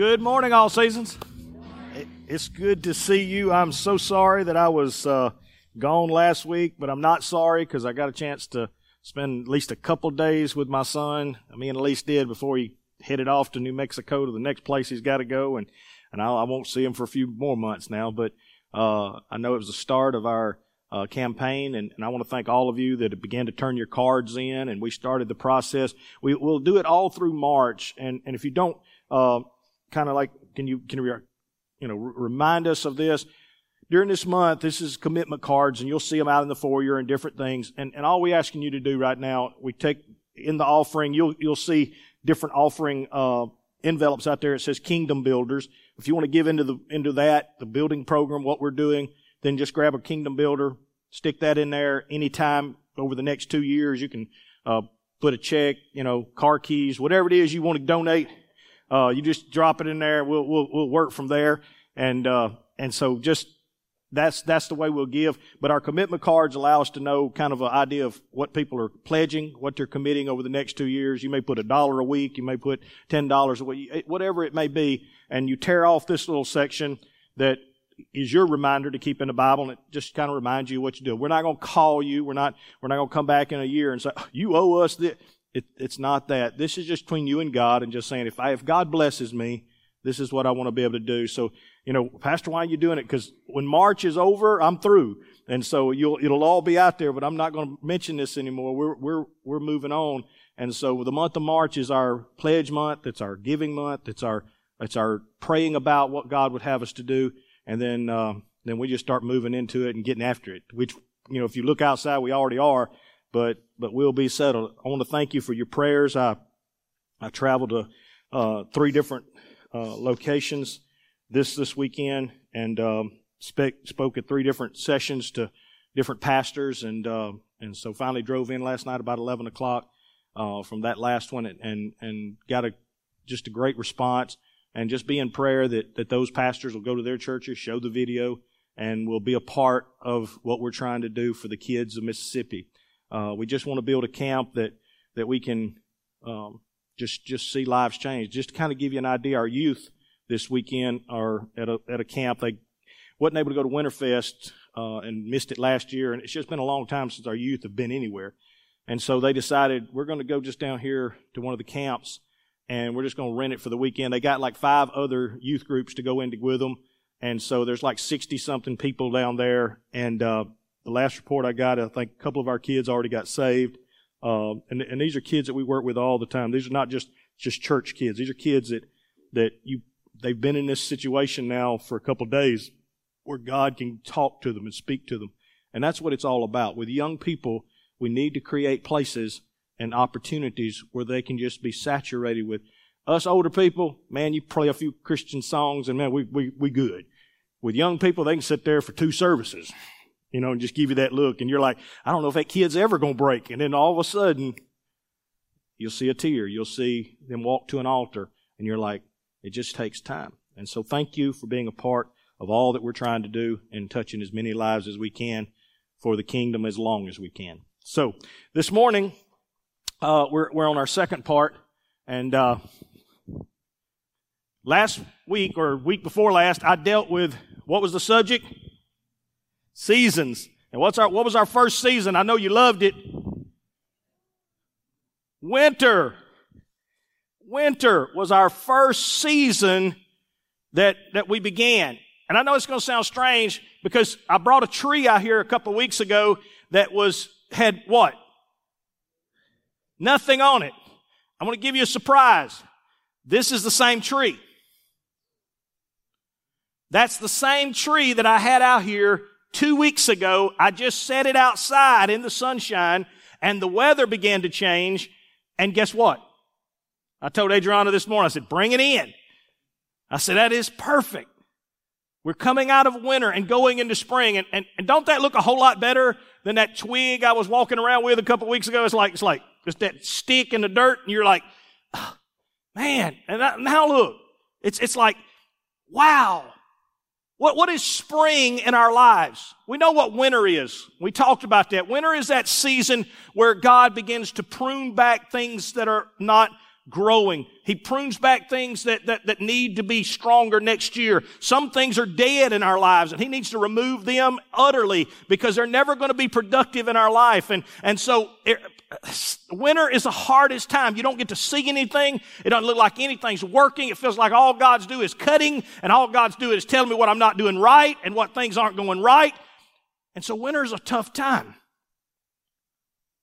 Good morning, all seasons. It's good to see you. I'm so sorry that I was uh, gone last week, but I'm not sorry because I got a chance to spend at least a couple days with my son. Me and Elise did before he headed off to New Mexico to the next place he's got to go, and and I, I, won't see him for a few more months now. But uh, I know it was the start of our uh, campaign, and, and, I want to thank all of you that began to turn your cards in, and we started the process. We, will do it all through March, and and if you don't, uh, kind of like, can you can you you know remind us of this? During this month, this is commitment cards, and you'll see them out in the foyer and different things. And and all we're asking you to do right now, we take in the offering, you'll you'll see different offering uh, envelopes out there. It says Kingdom Builders. If you want to give into the into that, the building program, what we're doing, then just grab a Kingdom Builder, stick that in there anytime over the next two years. You can uh, put a check, you know, car keys, whatever it is you want to donate. Uh, you just drop it in there. We'll we'll, we'll work from there. And uh, and so just that's that's the way we'll give. But our commitment cards allow us to know kind of an idea of what people are pledging, what they're committing over the next two years. You may put a dollar a week, you may put ten dollars a week, whatever it may be, and you tear off this little section that is your reminder to keep in the Bible, and it just kind of reminds you what you do. We're not going to call you. We're not. We're not going to come back in a year and say you owe us this. It, it's not that. This is just between you and God, and just saying if I if God blesses me, this is what I want to be able to do. So you know, Pastor, why are you doing it? Because when March is over, I'm through, and so you'll it'll all be out there. But I'm not going to mention this anymore. We're we're we're moving on, and so the month of March is our pledge month. It's our giving month. It's our it's our praying about what God would have us to do and then uh, then we just start moving into it and getting after it. Which you know, if you look outside, we already are, but but we'll be settled. I want to thank you for your prayers. I I traveled to uh, three different uh, locations this this weekend and um, spoke spoke at three different sessions to different pastors and uh, and so finally drove in last night about eleven o'clock uh, from that last one and and, and got a just a great response and just be in prayer that, that those pastors will go to their churches, show the video, and will be a part of what we're trying to do for the kids of Mississippi. Uh, we just want to build a camp that, that we can um, just, just see lives change. Just to kind of give you an idea, our youth this weekend are at a, at a camp. They wasn't able to go to Winterfest uh, and missed it last year, and it's just been a long time since our youth have been anywhere. And so they decided we're going to go just down here to one of the camps and we're just going to rent it for the weekend. They got like five other youth groups to go in with them. And so there's like 60 something people down there. And, uh, the last report I got, I think a couple of our kids already got saved. Uh, and, and these are kids that we work with all the time. These are not just, just church kids. These are kids that, that you, they've been in this situation now for a couple of days where God can talk to them and speak to them. And that's what it's all about. With young people, we need to create places and opportunities where they can just be saturated with us older people. Man, you play a few Christian songs and man, we, we, we good. With young people, they can sit there for two services, you know, and just give you that look. And you're like, I don't know if that kid's ever going to break. And then all of a sudden, you'll see a tear. You'll see them walk to an altar and you're like, it just takes time. And so thank you for being a part of all that we're trying to do and touching as many lives as we can for the kingdom as long as we can. So this morning, uh, we're, we're on our second part. And uh, last week or week before last, I dealt with what was the subject? Seasons. And what's our what was our first season? I know you loved it. Winter. Winter was our first season that that we began. And I know it's going to sound strange because I brought a tree out here a couple weeks ago that was had what? Nothing on it. I'm going to give you a surprise. This is the same tree. That's the same tree that I had out here two weeks ago. I just set it outside in the sunshine and the weather began to change. And guess what? I told Adriana this morning, I said, bring it in. I said, that is perfect. We're coming out of winter and going into spring. And, and, and don't that look a whole lot better than that twig I was walking around with a couple weeks ago? It's like, it's like, just that stick in the dirt, and you're like, oh, man. And now look, it's it's like, wow. What, what is spring in our lives? We know what winter is. We talked about that. Winter is that season where God begins to prune back things that are not growing. He prunes back things that, that, that need to be stronger next year. Some things are dead in our lives and he needs to remove them utterly because they're never going to be productive in our life. And, and so winter is the hardest time. You don't get to see anything. It doesn't look like anything's working. It feels like all God's doing is cutting and all God's doing is telling me what I'm not doing right and what things aren't going right. And so winter is a tough time.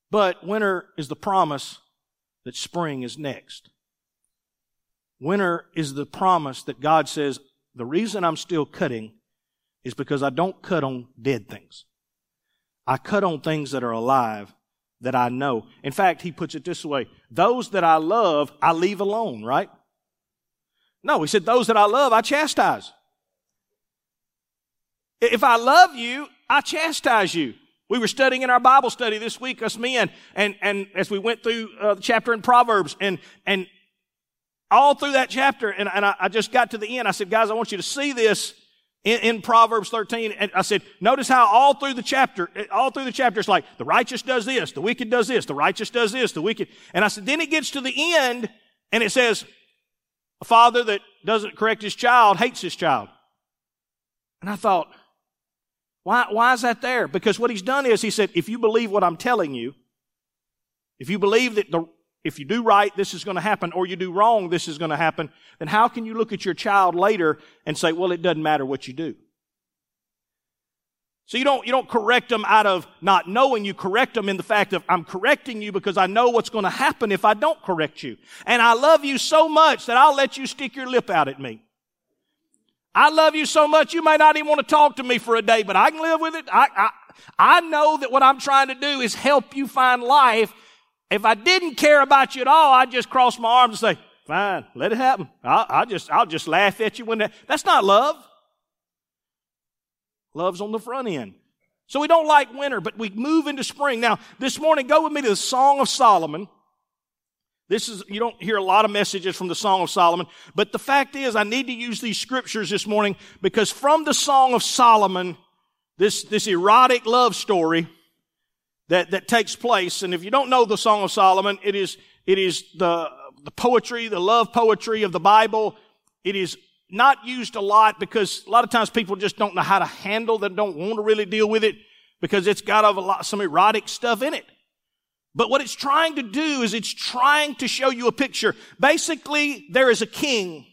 But winter is the promise that spring is next. Winter is the promise that God says, the reason I'm still cutting is because I don't cut on dead things. I cut on things that are alive that I know. In fact, he puts it this way those that I love, I leave alone, right? No, he said, those that I love, I chastise. If I love you, I chastise you. We were studying in our Bible study this week, us men, and, and as we went through uh, the chapter in Proverbs, and, and all through that chapter, and, and I, I, just got to the end, I said, guys, I want you to see this in, in, Proverbs 13. And I said, notice how all through the chapter, all through the chapter, it's like, the righteous does this, the wicked does this, the righteous does this, the wicked. And I said, then it gets to the end, and it says, a father that doesn't correct his child hates his child. And I thought, why, why is that there? Because what he's done is he said, if you believe what I'm telling you, if you believe that the, if you do right, this is going to happen, or you do wrong, this is going to happen, then how can you look at your child later and say, well, it doesn't matter what you do? So you don't, you don't correct them out of not knowing. You correct them in the fact of, I'm correcting you because I know what's going to happen if I don't correct you. And I love you so much that I'll let you stick your lip out at me. I love you so much you may not even want to talk to me for a day, but I can live with it. I, I, I know that what I'm trying to do is help you find life. If I didn't care about you at all, I'd just cross my arms and say, fine, let it happen. I'll, I'll just, I'll just laugh at you when that, that's not love. Love's on the front end. So we don't like winter, but we move into spring. Now, this morning, go with me to the Song of Solomon. This is, you don't hear a lot of messages from the Song of Solomon, but the fact is I need to use these scriptures this morning because from the Song of Solomon, this, this erotic love story that, that takes place, and if you don't know the Song of Solomon, it is, it is the, the poetry, the love poetry of the Bible. It is not used a lot because a lot of times people just don't know how to handle that, don't want to really deal with it because it's got a lot, some erotic stuff in it. But what it's trying to do is it's trying to show you a picture. Basically, there is a king.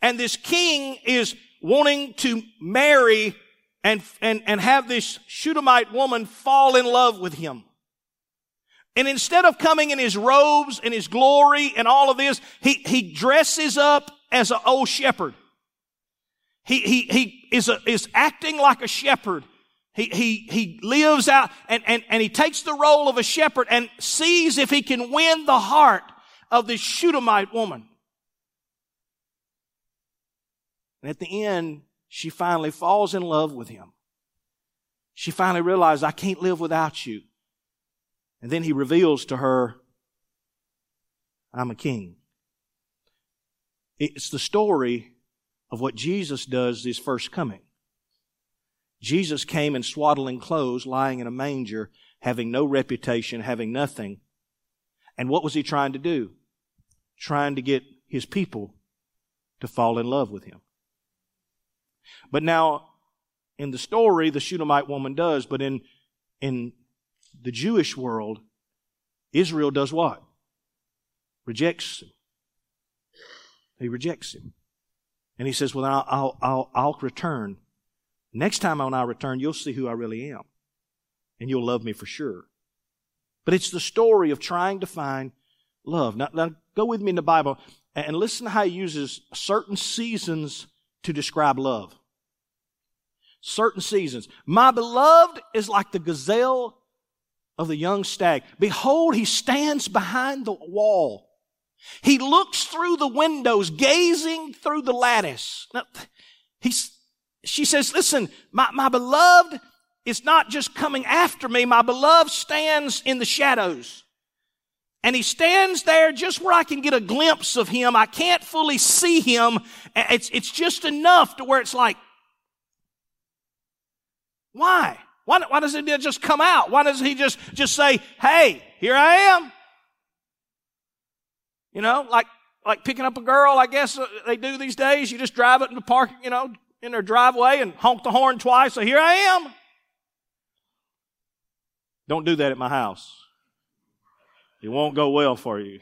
And this king is wanting to marry and, and, and have this Shunammite woman fall in love with him. And instead of coming in his robes and his glory and all of this, he, he dresses up as an old shepherd. He, he, he is, a, is acting like a shepherd. He, he, he lives out and, and, and he takes the role of a shepherd and sees if he can win the heart of this Shunammite woman. And at the end, she finally falls in love with him. She finally realizes, I can't live without you. And then he reveals to her, I'm a king. It's the story of what Jesus does his first coming. Jesus came in swaddling clothes, lying in a manger, having no reputation, having nothing. And what was he trying to do? Trying to get his people to fall in love with him. But now, in the story, the Shunammite woman does, but in, in the Jewish world, Israel does what? Rejects him. He rejects him. And he says, Well, I'll, I'll, I'll, I'll return Next time when I return, you'll see who I really am. And you'll love me for sure. But it's the story of trying to find love. Now, now go with me in the Bible and listen to how he uses certain seasons to describe love. Certain seasons. My beloved is like the gazelle of the young stag. Behold, he stands behind the wall. He looks through the windows, gazing through the lattice. Now, he's, she says, listen, my, my beloved is not just coming after me. My beloved stands in the shadows. And he stands there just where I can get a glimpse of him. I can't fully see him. It's, it's just enough to where it's like, why? Why, why doesn't he just come out? Why doesn't he just, just say, hey, here I am? You know, like, like picking up a girl, I guess uh, they do these days. You just drive it in the park, you know, in their driveway and honk the horn twice. So here I am. Don't do that at my house. It won't go well for you.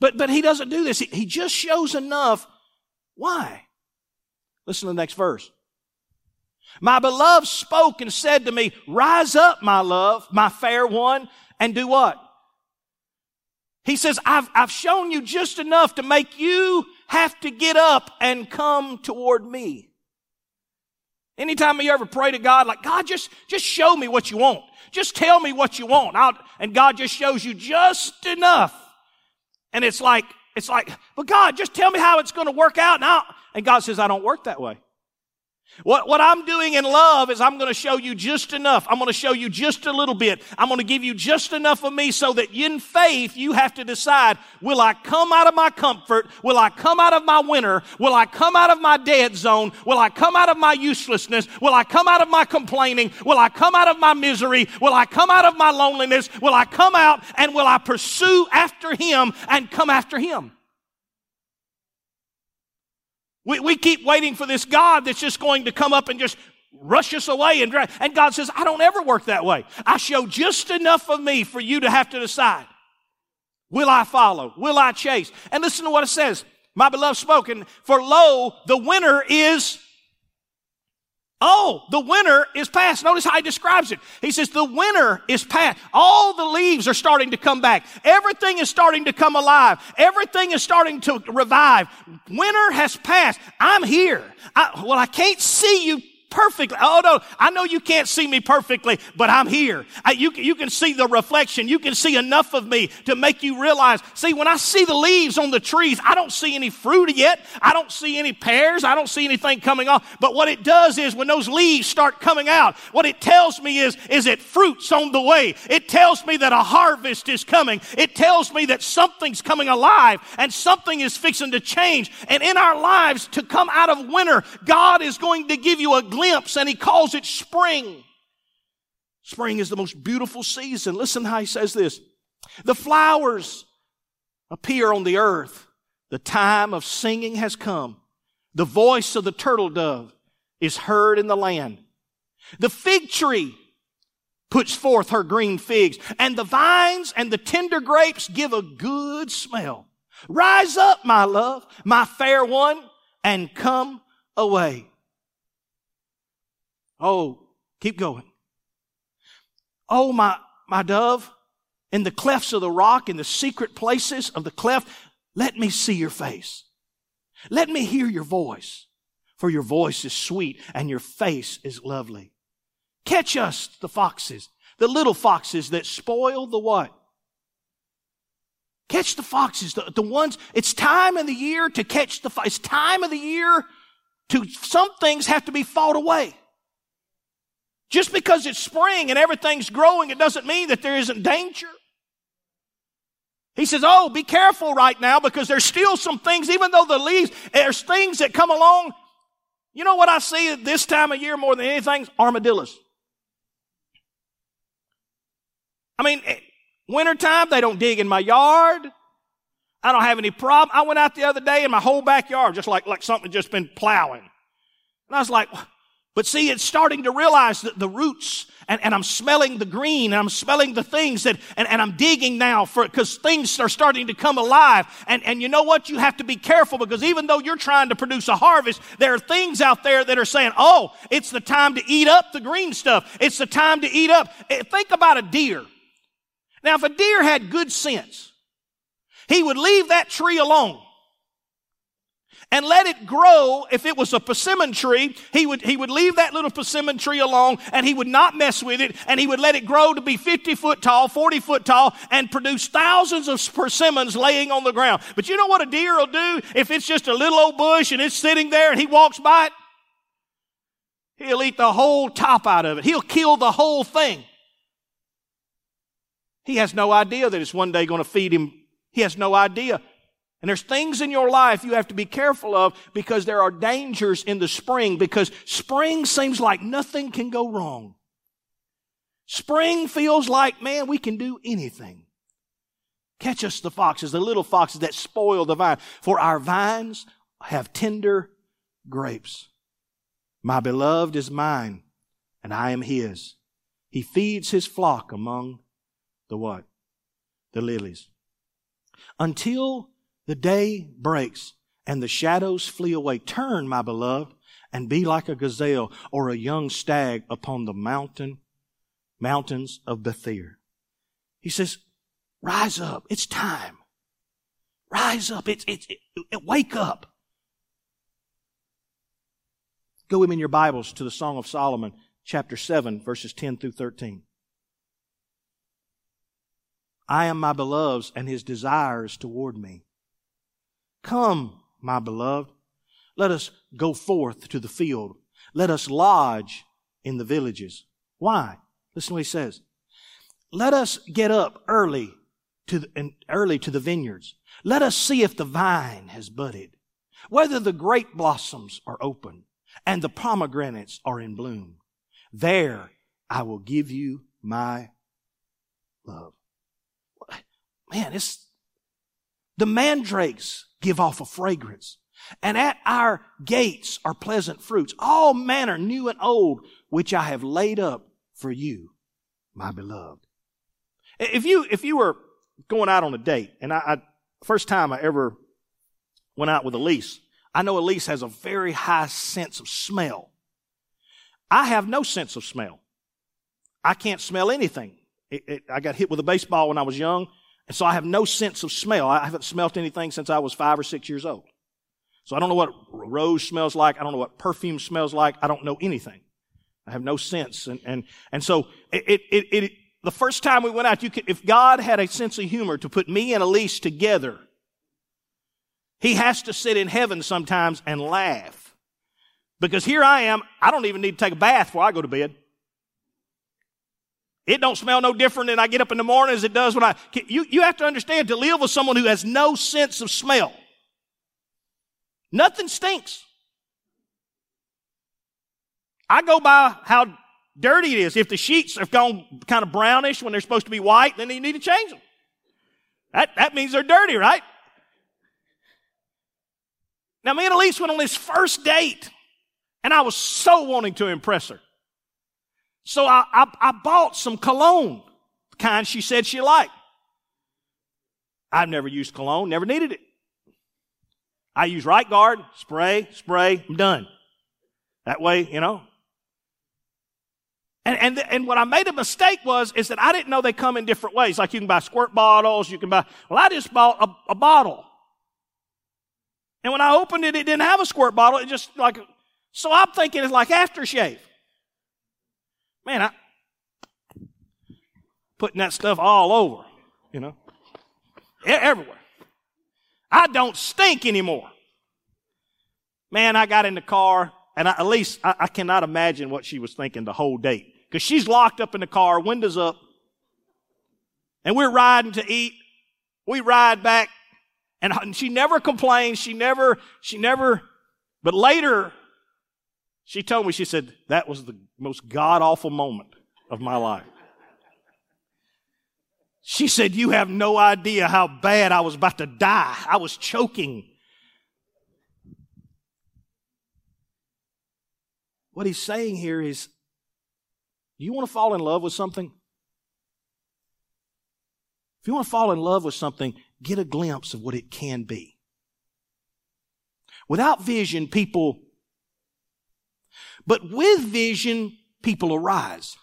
But, but he doesn't do this. He, he just shows enough. Why? Listen to the next verse. My beloved spoke and said to me, rise up, my love, my fair one, and do what? He says, I've, I've shown you just enough to make you have to get up and come toward me. Anytime you ever pray to God, like, God, just, just show me what you want. Just tell me what you want. I'll, and God just shows you just enough. And it's like, it's like, but God, just tell me how it's going to work out now. And God says, I don't work that way. What, what I'm doing in love is I'm going to show you just enough. I'm going to show you just a little bit. I'm going to give you just enough of me so that in faith you have to decide, will I come out of my comfort? Will I come out of my winter? Will I come out of my dead zone? Will I come out of my uselessness? Will I come out of my complaining? Will I come out of my misery? Will I come out of my loneliness? Will I come out and will I pursue after him and come after him? We, we keep waiting for this God that's just going to come up and just rush us away and. And God says, I don't ever work that way. I show just enough of me for you to have to decide. Will I follow? Will I chase? And listen to what it says. My beloved spoken, for lo, the winner is Oh, the winter is past. Notice how he describes it. He says the winter is past. All the leaves are starting to come back. Everything is starting to come alive. Everything is starting to revive. Winter has passed. I'm here. I, well, I can't see you perfectly. Oh no, I know you can't see me perfectly, but I'm here. I, you, you can see the reflection. You can see enough of me to make you realize. See, when I see the leaves on the trees, I don't see any fruit yet. I don't see any pears. I don't see anything coming off. But what it does is when those leaves start coming out, what it tells me is, is that fruit's on the way. It tells me that a harvest is coming. It tells me that something's coming alive and something is fixing to change. And in our lives, to come out of winter, God is going to give you a glimpse glimpse and he calls it spring. Spring is the most beautiful season. Listen how he says this. The flowers appear on the earth. The time of singing has come. The voice of the turtle dove is heard in the land. The fig tree puts forth her green figs and the vines and the tender grapes give a good smell. Rise up, my love, my fair one, and come away. Oh, keep going. Oh, my, my dove, in the clefts of the rock, in the secret places of the cleft, let me see your face. Let me hear your voice, for your voice is sweet and your face is lovely. Catch us, the foxes, the little foxes that spoil the what? Catch the foxes, the, the ones, it's time of the year to catch the, it's time of the year to, some things have to be fought away. Just because it's spring and everything's growing, it doesn't mean that there isn't danger. He says, Oh, be careful right now because there's still some things, even though the leaves, there's things that come along. You know what I see this time of year more than anything? Armadillos. I mean, eh, wintertime, they don't dig in my yard. I don't have any problem. I went out the other day in my whole backyard, just like, like something just been plowing. And I was like, but see, it's starting to realize that the roots, and, and I'm smelling the green, and I'm smelling the things that, and, and I'm digging now for, because things are starting to come alive. And, and you know what? You have to be careful because even though you're trying to produce a harvest, there are things out there that are saying, oh, it's the time to eat up the green stuff. It's the time to eat up. Eh, think about a deer. Now, if a deer had good sense, he would leave that tree alone and let it grow. If it was a persimmon tree, he would, he would leave that little persimmon tree alone and he would not mess with it and he would let it grow to be 50 foot tall, 40 foot tall and produce thousands of persimmons laying on the ground. But you know what a deer will do if it's just a little old bush and it's sitting there and he walks by it? He'll eat the whole top out of it. He'll kill the whole thing. He has no idea that it's one day going to feed him. He has no idea. And there's things in your life you have to be careful of because there are dangers in the spring because spring seems like nothing can go wrong. Spring feels like, man, we can do anything. Catch us the foxes, the little foxes that spoil the vine. For our vines have tender grapes. My beloved is mine, and I am his. He feeds his flock among the what? The lilies. Until the day breaks and the shadows flee away. Turn, my beloved, and be like a gazelle or a young stag upon the mountain, mountains of Bether. He says, rise up. It's time. Rise up. It's, it's, it, it, wake up. Go with me in your Bibles to the Song of Solomon, chapter 7, verses 10 through 13. I am my beloved's and his desires toward me. Come, my beloved, let us go forth to the field. Let us lodge in the villages. Why? Listen to what he says. Let us get up early to the, early to the vineyards. Let us see if the vine has budded, whether the grape blossoms are open and the pomegranates are in bloom. There I will give you my love. Man, it's the mandrakes give off a fragrance. And at our gates are pleasant fruits, all manner new and old, which I have laid up for you, my beloved. If you, if you were going out on a date, and I, I first time I ever went out with Elise, I know Elise has a very high sense of smell. I have no sense of smell. I can't smell anything. It, it, I got hit with a baseball when I was young, and so I have no sense of smell. I haven't smelt anything since I was five or six years old. So I don't know what rose smells like. I don't know what perfume smells like. I don't know anything. I have no sense. And, and, and so it, it, it, the first time we went out, you could, if God had a sense of humor to put me and Elise together, he has to sit in heaven sometimes and laugh. Because here I am, I don't even need to take a bath before I go to bed. It don't smell no different than I get up in the morning as it does when I, you, you have to understand to live with someone who has no sense of smell. Nothing stinks. I go by how dirty it is. If the sheets have gone kind of brownish when they're supposed to be white, then you need to change them. That, that means they're dirty, right? Now, me and Elise went on this first date, and I was so wanting to impress her. So I, I, I bought some cologne, the kind she said she liked. I've never used cologne, never needed it. I use right guard, spray, spray, I'm done. That way, you know. And, and, and what I made a mistake was, is that I didn't know they come in different ways. Like you can buy squirt bottles, you can buy, well, I just bought a, a bottle. And when I opened it, it didn't have a squirt bottle. It just like, so I'm thinking it's like aftershave. Man, I, putting that stuff all over, you know, everywhere. I don't stink anymore. Man, I got in the car, and I, at least I, I cannot imagine what she was thinking the whole date. Because she's locked up in the car, windows up, and we're riding to eat. We ride back, and she never complains. She never, she never, but later, she told me, she said, that was the most god awful moment of my life. She said, You have no idea how bad I was about to die. I was choking. What he's saying here is, you want to fall in love with something? If you want to fall in love with something, get a glimpse of what it can be. Without vision, people, but with vision, people arise.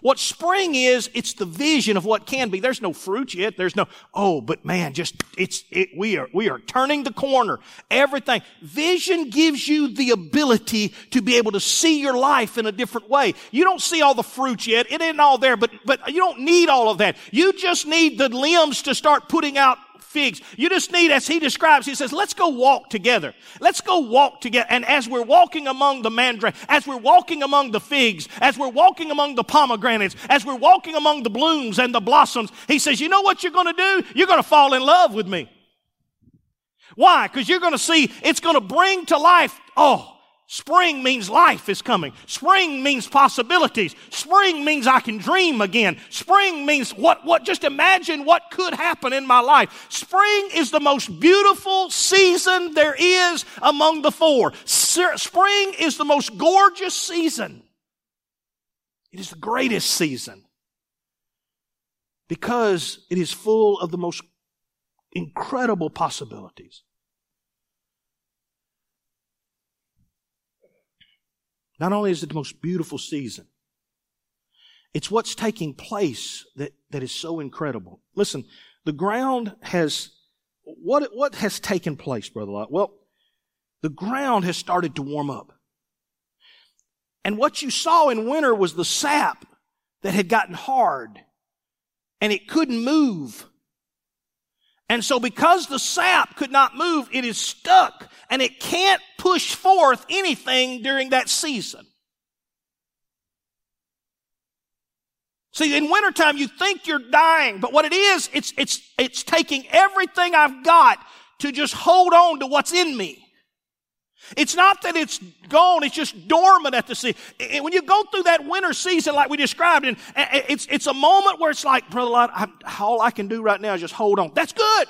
What spring is, it's the vision of what can be. There's no fruit yet. There's no, oh, but man, just, it's, it, we are, we are turning the corner. Everything. Vision gives you the ability to be able to see your life in a different way. You don't see all the fruit yet. It isn't all there, but, but you don't need all of that. You just need the limbs to start putting out figs. You just need, as he describes, he says, let's go walk together. Let's go walk together. And as we're walking among the mandrake, as we're walking among the figs, as we're walking among the pomegranates, as we're walking among the blooms and the blossoms, he says, you know what you're going to do? You're going to fall in love with me. Why? Because you're going to see it's going to bring to life, oh, Spring means life is coming. Spring means possibilities. Spring means I can dream again. Spring means what, what, just imagine what could happen in my life. Spring is the most beautiful season there is among the four. Spring is the most gorgeous season. It is the greatest season because it is full of the most incredible possibilities. Not only is it the most beautiful season, it's what's taking place that, that is so incredible. Listen, the ground has, what, what has taken place, Brother Lot? Well, the ground has started to warm up. And what you saw in winter was the sap that had gotten hard and it couldn't move. And so because the sap could not move, it is stuck and it can't push forth anything during that season. See, in wintertime, you think you're dying, but what it is, it's, it's, it's taking everything I've got to just hold on to what's in me. It's not that it's gone, it's just dormant at the sea. When you go through that winter season like we described, and it's, it's a moment where it's like, Brother Lott, all I can do right now is just hold on. That's good.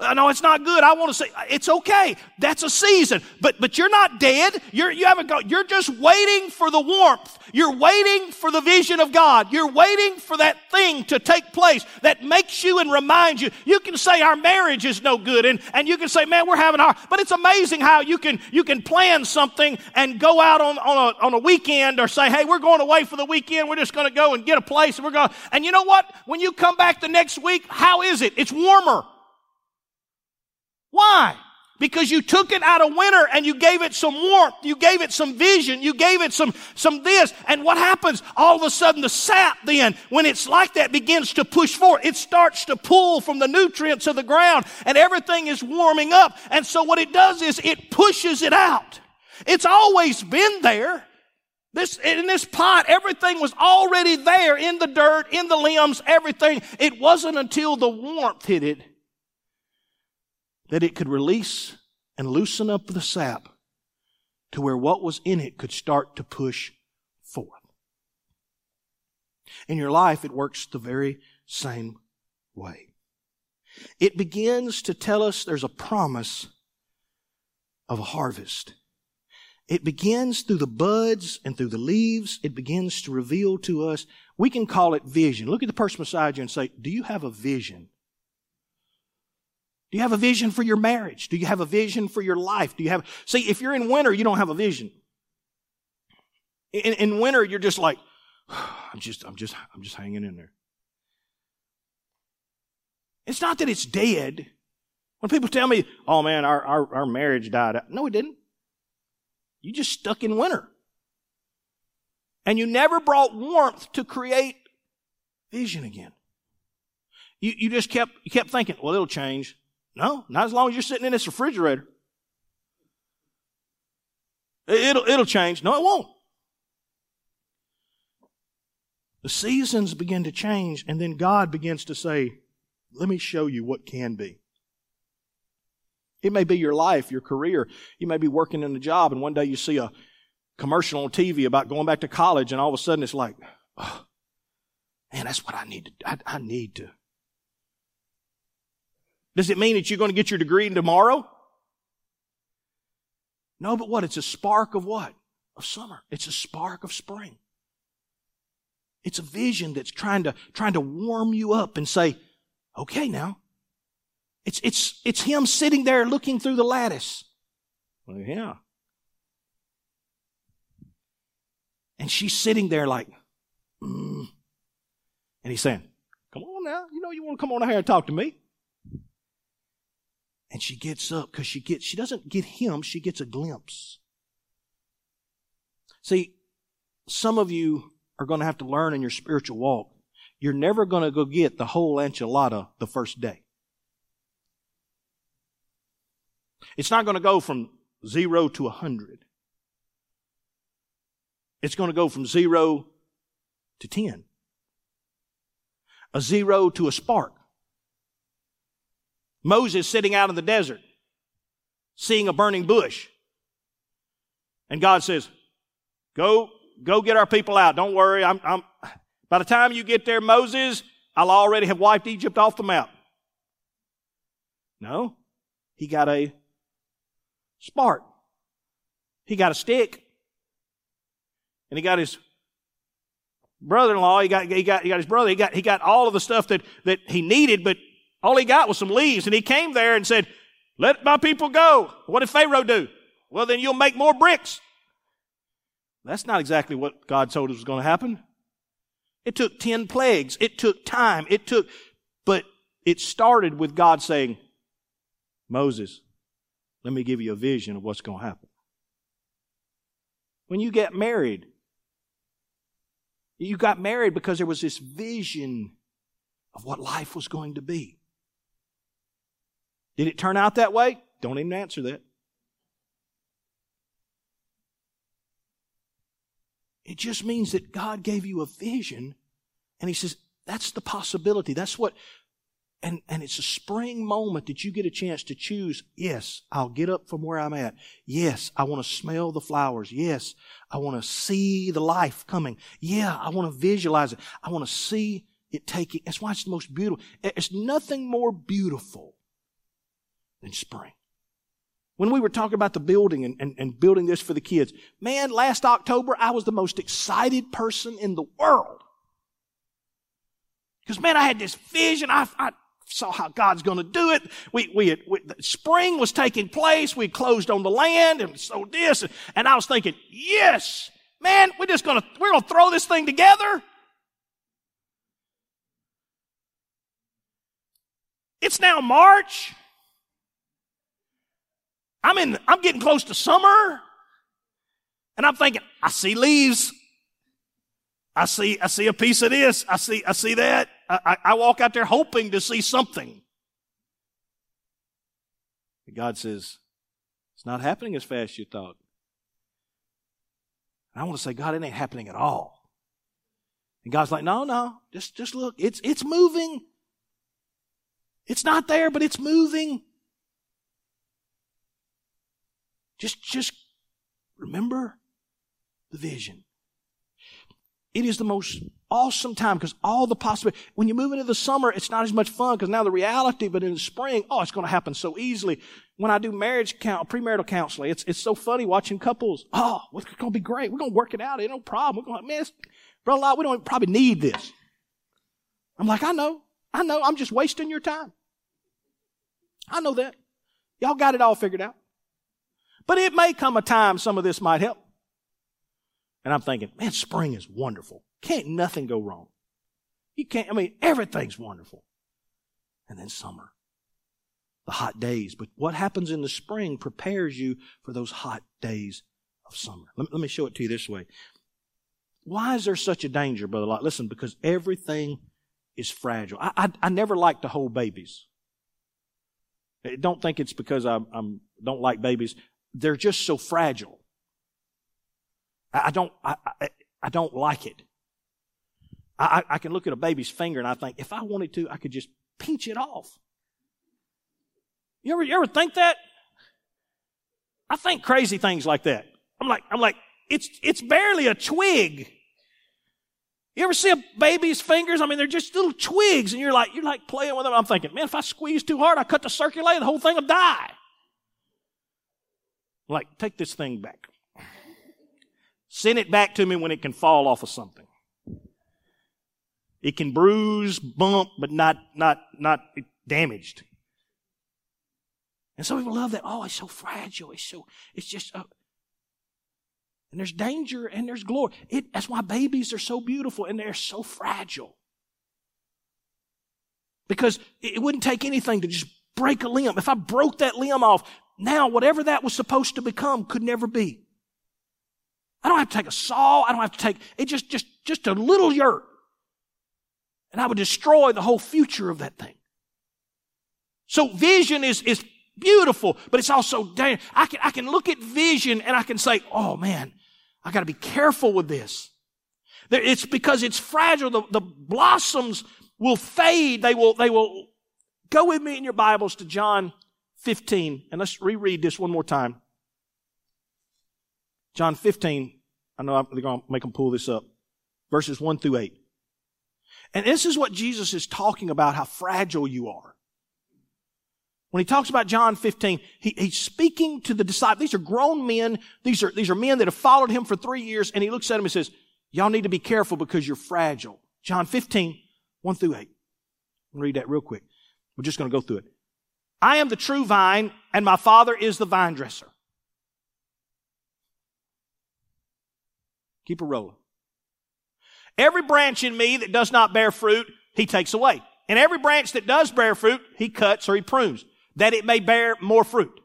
Uh, I know it's not good. I want to say it's okay. That's a season, but but you're not dead. You're you haven't got. You're just waiting for the warmth. You're waiting for the vision of God. You're waiting for that thing to take place that makes you and reminds you. You can say our marriage is no good, and and you can say, man, we're having our. But it's amazing how you can you can plan something and go out on on a on a weekend or say, hey, we're going away for the weekend. We're just going to go and get a place, and we're going. And you know what? When you come back the next week, how is it? It's warmer. Why? Because you took it out of winter and you gave it some warmth, you gave it some vision, you gave it some, some this. And what happens? All of a sudden the sap then, when it's like that, begins to push forward. It starts to pull from the nutrients of the ground and everything is warming up. And so what it does is it pushes it out. It's always been there. This, in this pot, everything was already there in the dirt, in the limbs, everything. It wasn't until the warmth hit it that it could release and loosen up the sap to where what was in it could start to push forth. In your life, it works the very same way. It begins to tell us there's a promise of a harvest. It begins through the buds and through the leaves. It begins to reveal to us. We can call it vision. Look at the person beside you and say, Do you have a vision do you have a vision for your marriage? Do you have a vision for your life? Do you have, see, if you're in winter, you don't have a vision. In, in winter, you're just like, I'm just, I'm just, I'm just hanging in there. It's not that it's dead. When people tell me, oh man, our, our, our marriage died out. No, it didn't. You just stuck in winter. And you never brought warmth to create vision again. You, you just kept, you kept thinking, well, it'll change. No, not as long as you're sitting in this refrigerator. It'll, it'll change. No, it won't. The seasons begin to change, and then God begins to say, Let me show you what can be. It may be your life, your career. You may be working in a job, and one day you see a commercial on TV about going back to college, and all of a sudden it's like, oh, man, that's what I need to, I, I need to does it mean that you're going to get your degree tomorrow? No, but what? It's a spark of what? Of summer. It's a spark of spring. It's a vision that's trying to, trying to warm you up and say, okay now. It's, it's, it's him sitting there looking through the lattice. Well, yeah. And she's sitting there like, mm. and he's saying, come on now. You know you want to come on here and talk to me. And she gets up because she gets, she doesn't get him, she gets a glimpse. See, some of you are going to have to learn in your spiritual walk. You're never going to go get the whole enchilada the first day. It's not going to go from zero to a hundred. It's going to go from zero to ten. A zero to a spark. Moses sitting out in the desert, seeing a burning bush. And God says, go, go get our people out. Don't worry. I'm, I'm, by the time you get there, Moses, I'll already have wiped Egypt off the map. No. He got a spark. He got a stick. And he got his brother-in-law, he got, he got, he got his brother, he got, he got all of the stuff that, that he needed, but all he got was some leaves. And he came there and said, let my people go. What did Pharaoh do? Well, then you'll make more bricks. That's not exactly what God told us was going to happen. It took 10 plagues. It took time. It took, but it started with God saying, Moses, let me give you a vision of what's going to happen. When you get married, you got married because there was this vision of what life was going to be. Did it turn out that way? Don't even answer that. It just means that God gave you a vision and He says, that's the possibility. That's what, and, and it's a spring moment that you get a chance to choose. Yes, I'll get up from where I'm at. Yes, I want to smell the flowers. Yes, I want to see the life coming. Yeah, I want to visualize it. I want to see it taking. That's why it's the most beautiful. It's nothing more beautiful than spring. When we were talking about the building and, and, and building this for the kids, man, last October, I was the most excited person in the world. Because man, I had this vision. I, I saw how God's going to do it. We, we, had, we, spring was taking place. We closed on the land and so this. And I was thinking, yes, man, we're just going to, we're going to throw this thing together. It's now March. I'm in, I'm getting close to summer. And I'm thinking, I see leaves. I see, I see a piece of this. I see, I see that. I, I, I walk out there hoping to see something. And God says, it's not happening as fast as you thought. And I want to say, God, it ain't happening at all. And God's like, no, no, just, just look. It's, it's moving. It's not there, but it's moving. Just, just remember the vision. It is the most awesome time because all the possibility. When you move into the summer, it's not as much fun because now the reality, but in the spring, oh, it's going to happen so easily. When I do marriage count, premarital counseling, it's, it's so funny watching couples. Oh, it's going to be great. We're going to work it out. Ain't no problem. We're going to, man, brother, Lot, we don't probably need this. I'm like, I know. I know. I'm just wasting your time. I know that. Y'all got it all figured out. But it may come a time some of this might help. And I'm thinking, man, spring is wonderful. Can't nothing go wrong. You can't, I mean, everything's wonderful. And then summer. The hot days. But what happens in the spring prepares you for those hot days of summer. Let, me show it to you this way. Why is there such a danger, Brother Lot? Listen, because everything is fragile. I, I, I never like to hold babies. Don't think it's because I I'm, don't like babies they're just so fragile. I, don't, I, I, I, don't like it. I, I can look at a baby's finger and I think, if I wanted to, I could just pinch it off. You ever, you ever think that? I think crazy things like that. I'm like, I'm like, it's, it's barely a twig. You ever see a baby's fingers? I mean, they're just little twigs, and you're like, you're like playing with them. I'm thinking, man, if I squeeze too hard, I cut the circulator, the whole thing will die. Like, take this thing back. Send it back to me when it can fall off of something. It can bruise, bump, but not, not, not damaged. And some people love that. Oh, it's so fragile. It's so, it's just, uh, and there's danger and there's glory. It, that's why babies are so beautiful and they're so fragile. Because it wouldn't take anything to just break a limb. If I broke that limb off, now whatever that was supposed to become could never be. I don't have to take a saw. I don't have to take, it just, just, just a little yurt. And I would destroy the whole future of that thing. So vision is, is beautiful, but it's also dangerous. I can, I can look at vision and I can say, oh man, I gotta be careful with this. It's because it's fragile. The, the blossoms will fade. They will, they will, go with me in your Bibles to John 15, and let's reread this one more time. John 15, I know they're going to make them pull this up. Verses 1 through 8. And this is what Jesus is talking about, how fragile you are. When he talks about John 15, he, he's speaking to the disciples. These are grown men. These are, these are men that have followed him for three years. And he looks at them and says, y'all need to be careful because you're fragile. John 15, 1 through 8. I'll read that real quick. We're just going to go through it. I am the true vine and my father is the vine dresser. Keep it rolling. Every branch in me that does not bear fruit, he takes away. And every branch that does bear fruit, he cuts or he prunes, that it may bear more fruit.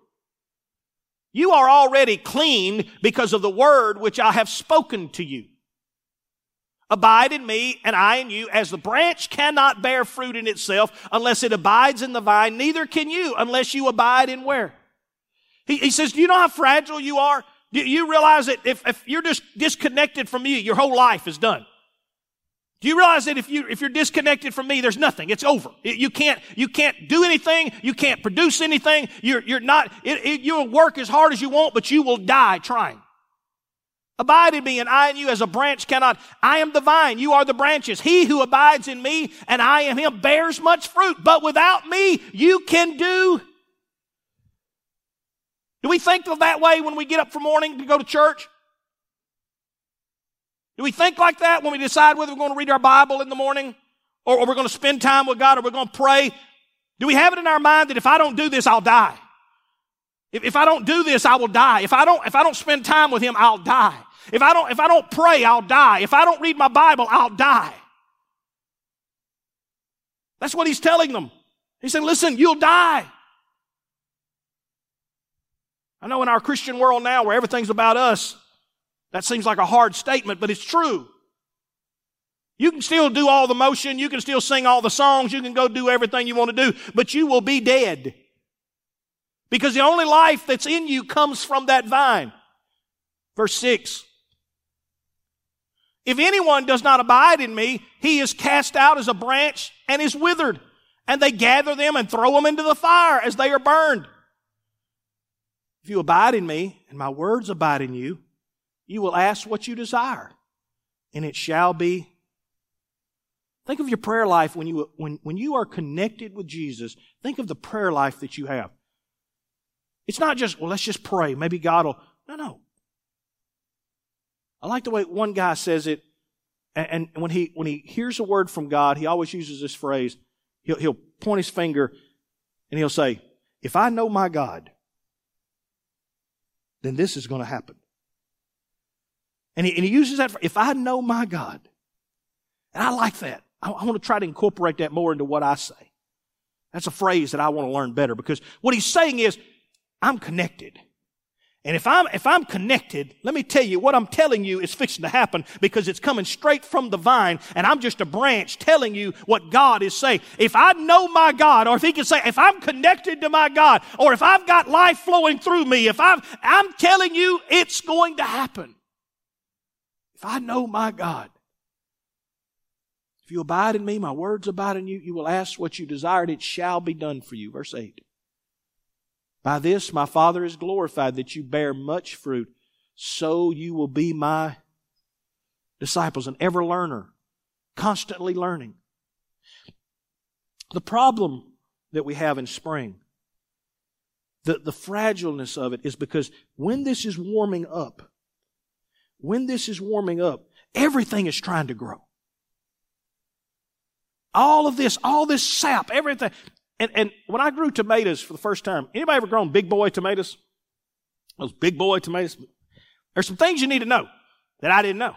You are already clean because of the word which I have spoken to you. Abide in me and I in you as the branch cannot bear fruit in itself unless it abides in the vine. Neither can you unless you abide in where? He, he says, do you know how fragile you are? Do you realize that if, if you're just disconnected from me, your whole life is done? Do you realize that if you if you're disconnected from me, there's nothing. It's over. You can't you can't do anything. You can't produce anything. You're you're not. It, it, you'll work as hard as you want, but you will die trying. Abide in me, and I in you, as a branch cannot. I am the vine. You are the branches. He who abides in me, and I in him, bears much fruit. But without me, you can do. Do we think of that way when we get up for morning to go to church? Do we think like that when we decide whether we're going to read our Bible in the morning or, or we're going to spend time with God or we're going to pray? Do we have it in our mind that if I don't do this, I'll die? If, if I don't do this, I will die. If I don't, if I don't spend time with Him, I'll die. If I don't, if I don't pray, I'll die. If I don't read my Bible, I'll die. That's what He's telling them. He said, listen, you'll die. I know in our Christian world now where everything's about us, that seems like a hard statement, but it's true. You can still do all the motion, you can still sing all the songs, you can go do everything you want to do, but you will be dead. Because the only life that's in you comes from that vine. Verse 6. If anyone does not abide in me, he is cast out as a branch and is withered. And they gather them and throw them into the fire as they are burned. If you abide in me and my words abide in you, you will ask what you desire, and it shall be. Think of your prayer life when you, when, when you are connected with Jesus. Think of the prayer life that you have. It's not just, well, let's just pray. Maybe God will. No, no. I like the way one guy says it. And, when he, when he hears a word from God, he always uses this phrase. He'll, he'll point his finger and he'll say, if I know my God, then this is going to happen. And he, and he uses that for, if I know my God. And I like that. I, I want to try to incorporate that more into what I say. That's a phrase that I want to learn better because what he's saying is, I'm connected. And if I'm, if I'm connected, let me tell you, what I'm telling you is fixing to happen because it's coming straight from the vine and I'm just a branch telling you what God is saying. If I know my God, or if he can say, if I'm connected to my God, or if I've got life flowing through me, if I've, I'm telling you it's going to happen. If I know my God, if you abide in me, my words abide in you, you will ask what you desire, and it shall be done for you. Verse 8. By this my Father is glorified that you bear much fruit, so you will be my disciples, an ever learner, constantly learning. The problem that we have in spring, the, the fragileness of it is because when this is warming up, when this is warming up, everything is trying to grow. All of this, all this sap, everything. And, and when I grew tomatoes for the first time, anybody ever grown big boy tomatoes? Those big boy tomatoes? There's some things you need to know that I didn't know.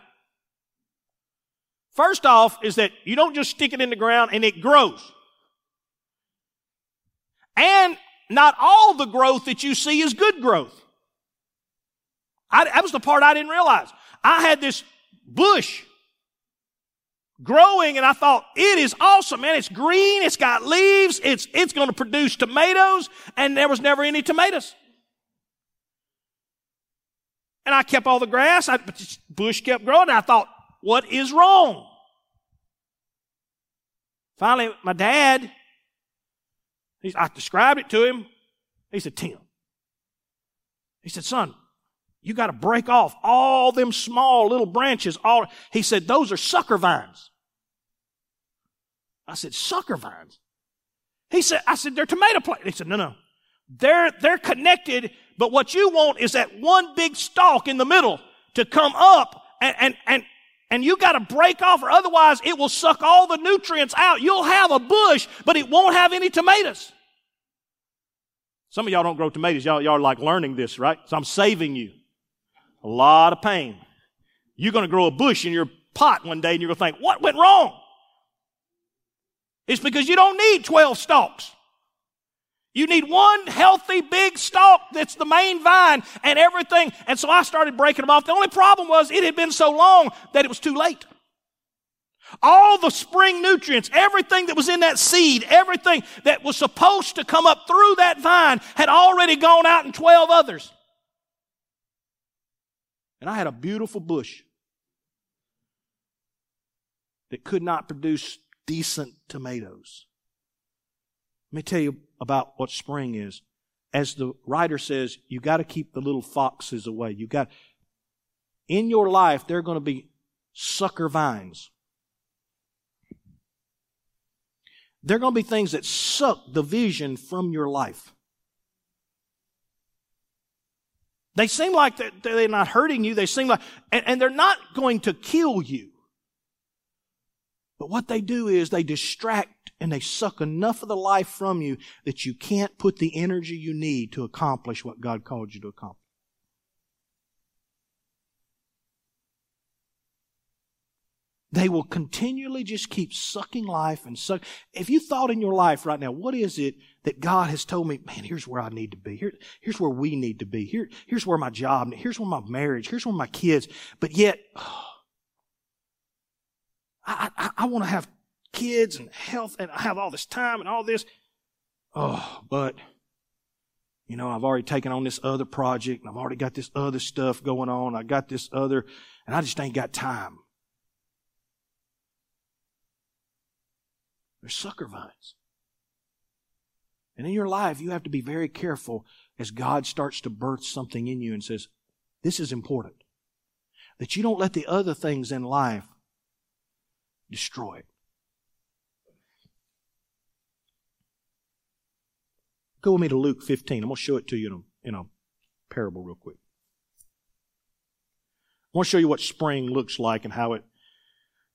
First off is that you don't just stick it in the ground and it grows. And not all the growth that you see is good growth. I, that was the part I didn't realize. I had this bush growing and I thought, it is awesome, man. It's green. It's got leaves. It's, it's going to produce tomatoes. And there was never any tomatoes. And I kept all the grass. I, but this bush kept growing. I thought, what is wrong? Finally, my dad, He's I described it to him. He said, Tim. He said, son, You got to break off all them small little branches. All he said, those are sucker vines. I said, sucker vines. He said, I said, they're tomato plants. He said, no, no. They're, they're connected, but what you want is that one big stalk in the middle to come up and, and, and, and you got to break off or otherwise it will suck all the nutrients out. You'll have a bush, but it won't have any tomatoes. Some of y'all don't grow tomatoes. Y'all, y'all are like learning this, right? So I'm saving you a lot of pain. You're going to grow a bush in your pot one day and you're going to think, what went wrong? It's because you don't need 12 stalks. You need one healthy big stalk that's the main vine and everything. And so I started breaking them off. The only problem was it had been so long that it was too late. All the spring nutrients, everything that was in that seed, everything that was supposed to come up through that vine had already gone out in 12 others. And I had a beautiful bush that could not produce decent tomatoes. Let me tell you about what spring is. As the writer says, you got to keep the little foxes away. You got, in your life, there are going to be sucker vines. There are going to be things that suck the vision from your life. They seem like they're not hurting you. They seem like, and, and they're not going to kill you. But what they do is they distract and they suck enough of the life from you that you can't put the energy you need to accomplish what God called you to accomplish. They will continually just keep sucking life and suck. If you thought in your life right now, what is it that God has told me, man, here's where I need to be. Here, here's where we need to be. Here, here's where my job, here's where my marriage, here's where my kids. But yet, oh, I, I, I want to have kids and health and I have all this time and all this. Oh, but, you know, I've already taken on this other project and I've already got this other stuff going on. I got this other, and I just ain't got time. They're sucker vines. And in your life, you have to be very careful as God starts to birth something in you and says, This is important. That you don't let the other things in life destroy it. Go with me to Luke 15. I'm going to show it to you in a, in a parable real quick. I want to show you what spring looks like and how it,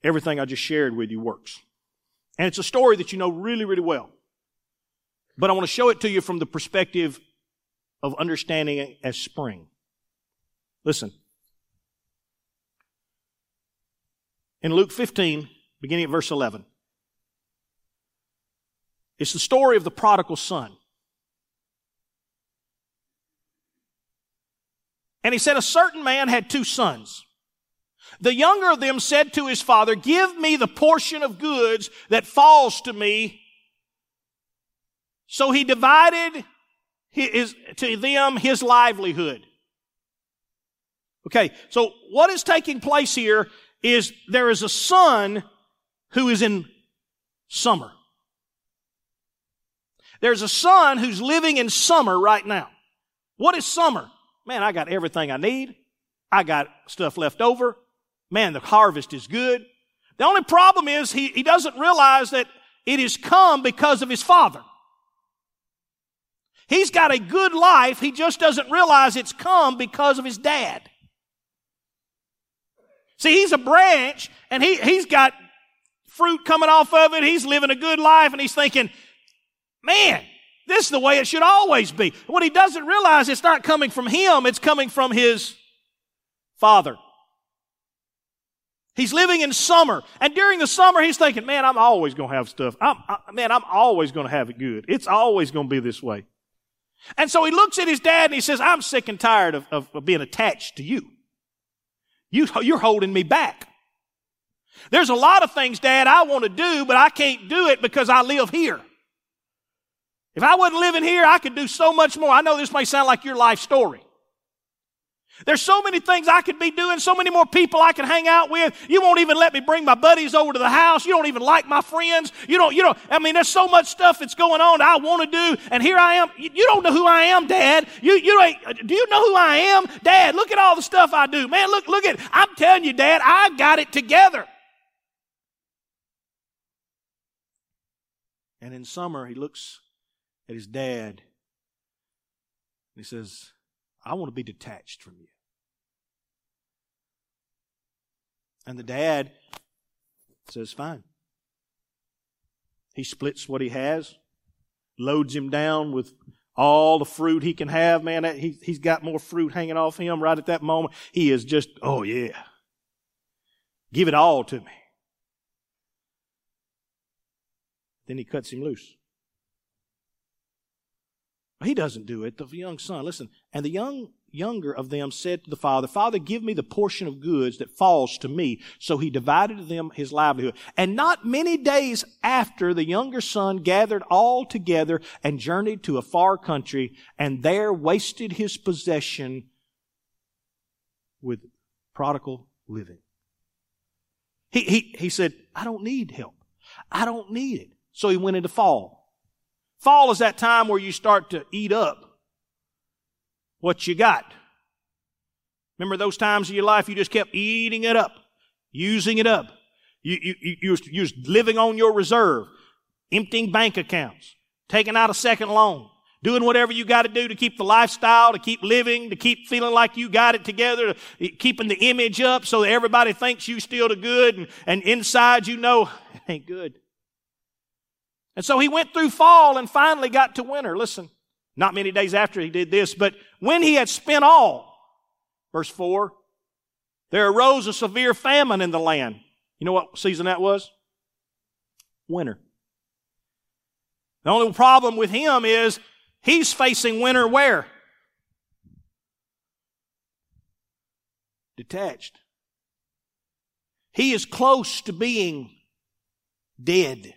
everything I just shared with you works. And it's a story that you know really, really well. But I want to show it to you from the perspective of understanding it as spring. Listen. In Luke 15, beginning at verse 11. It's the story of the prodigal son. And he said, A certain man had two sons. The younger of them said to his father, Give me the portion of goods that falls to me. So he divided his, to them his livelihood. Okay, so what is taking place here is there is a son who is in summer. There's a son who's living in summer right now. What is summer? Man, I got everything I need. I got stuff left over. Man, the harvest is good. The only problem is he, he doesn't realize that it has come because of his father. He's got a good life. He just doesn't realize it's come because of his dad. See, he's a branch and he, he's got fruit coming off of it. He's living a good life and he's thinking, man, this is the way it should always be. What he doesn't realize, it's not coming from him, it's coming from his father. He's living in summer. And during the summer, he's thinking, man, I'm always going to have stuff. I'm, I, man, I'm always going to have it good. It's always going to be this way. And so he looks at his dad and he says, I'm sick and tired of, of, of being attached to you. you. You're holding me back. There's a lot of things, Dad, I want to do, but I can't do it because I live here. If I wasn't living here, I could do so much more. I know this may sound like your life story. There's so many things I could be doing, so many more people I could hang out with. You won't even let me bring my buddies over to the house. You don't even like my friends. You don't, you don't, I mean, there's so much stuff that's going on I want to do, and here I am. You, you don't know who I am, Dad. You, you ain't, do you know who I am? Dad, look at all the stuff I do. Man, look, look at, I'm telling you, Dad, I got it together. And in summer, he looks at his dad and he says, I want to be detached from you. And the dad says, Fine. He splits what he has, loads him down with all the fruit he can have. Man, he, he's got more fruit hanging off him right at that moment. He is just, oh yeah. Give it all to me. Then he cuts him loose. He doesn't do it. The young son, listen. And the young younger of them said to the father, Father, give me the portion of goods that falls to me. So he divided to them his livelihood. And not many days after, the younger son gathered all together and journeyed to a far country, and there wasted his possession with prodigal living. He, he, he said, I don't need help. I don't need it. So he went into fall. Fall is that time where you start to eat up what you got. Remember those times in your life you just kept eating it up, using it up. You, you, you, you, was, you was living on your reserve, emptying bank accounts, taking out a second loan, doing whatever you got to do to keep the lifestyle, to keep living, to keep feeling like you got it together, keeping the image up so that everybody thinks you still the good, and, and inside you know it ain't good. And so he went through fall and finally got to winter. Listen, not many days after he did this, but when he had spent all, verse 4, there arose a severe famine in the land. You know what season that was? Winter. The only problem with him is he's facing winter where? Detached. He is close to being dead.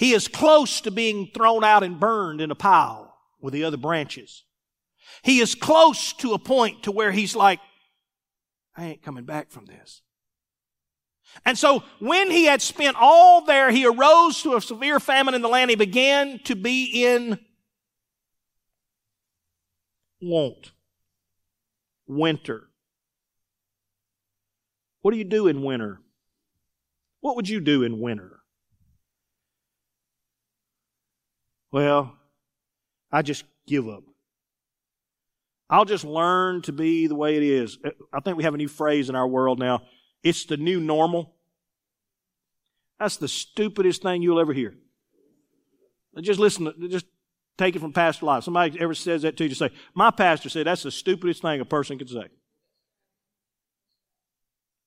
He is close to being thrown out and burned in a pile with the other branches. He is close to a point to where he's like, I ain't coming back from this. And so when he had spent all there, he arose to a severe famine in the land. He began to be in want. Winter. What do you do in winter? What would you do in winter? Well, I just give up. I'll just learn to be the way it is. I think we have a new phrase in our world now. It's the new normal. That's the stupidest thing you'll ever hear. Just listen, to, just take it from past life. Somebody ever says that to you, just say, My pastor said that's the stupidest thing a person could say.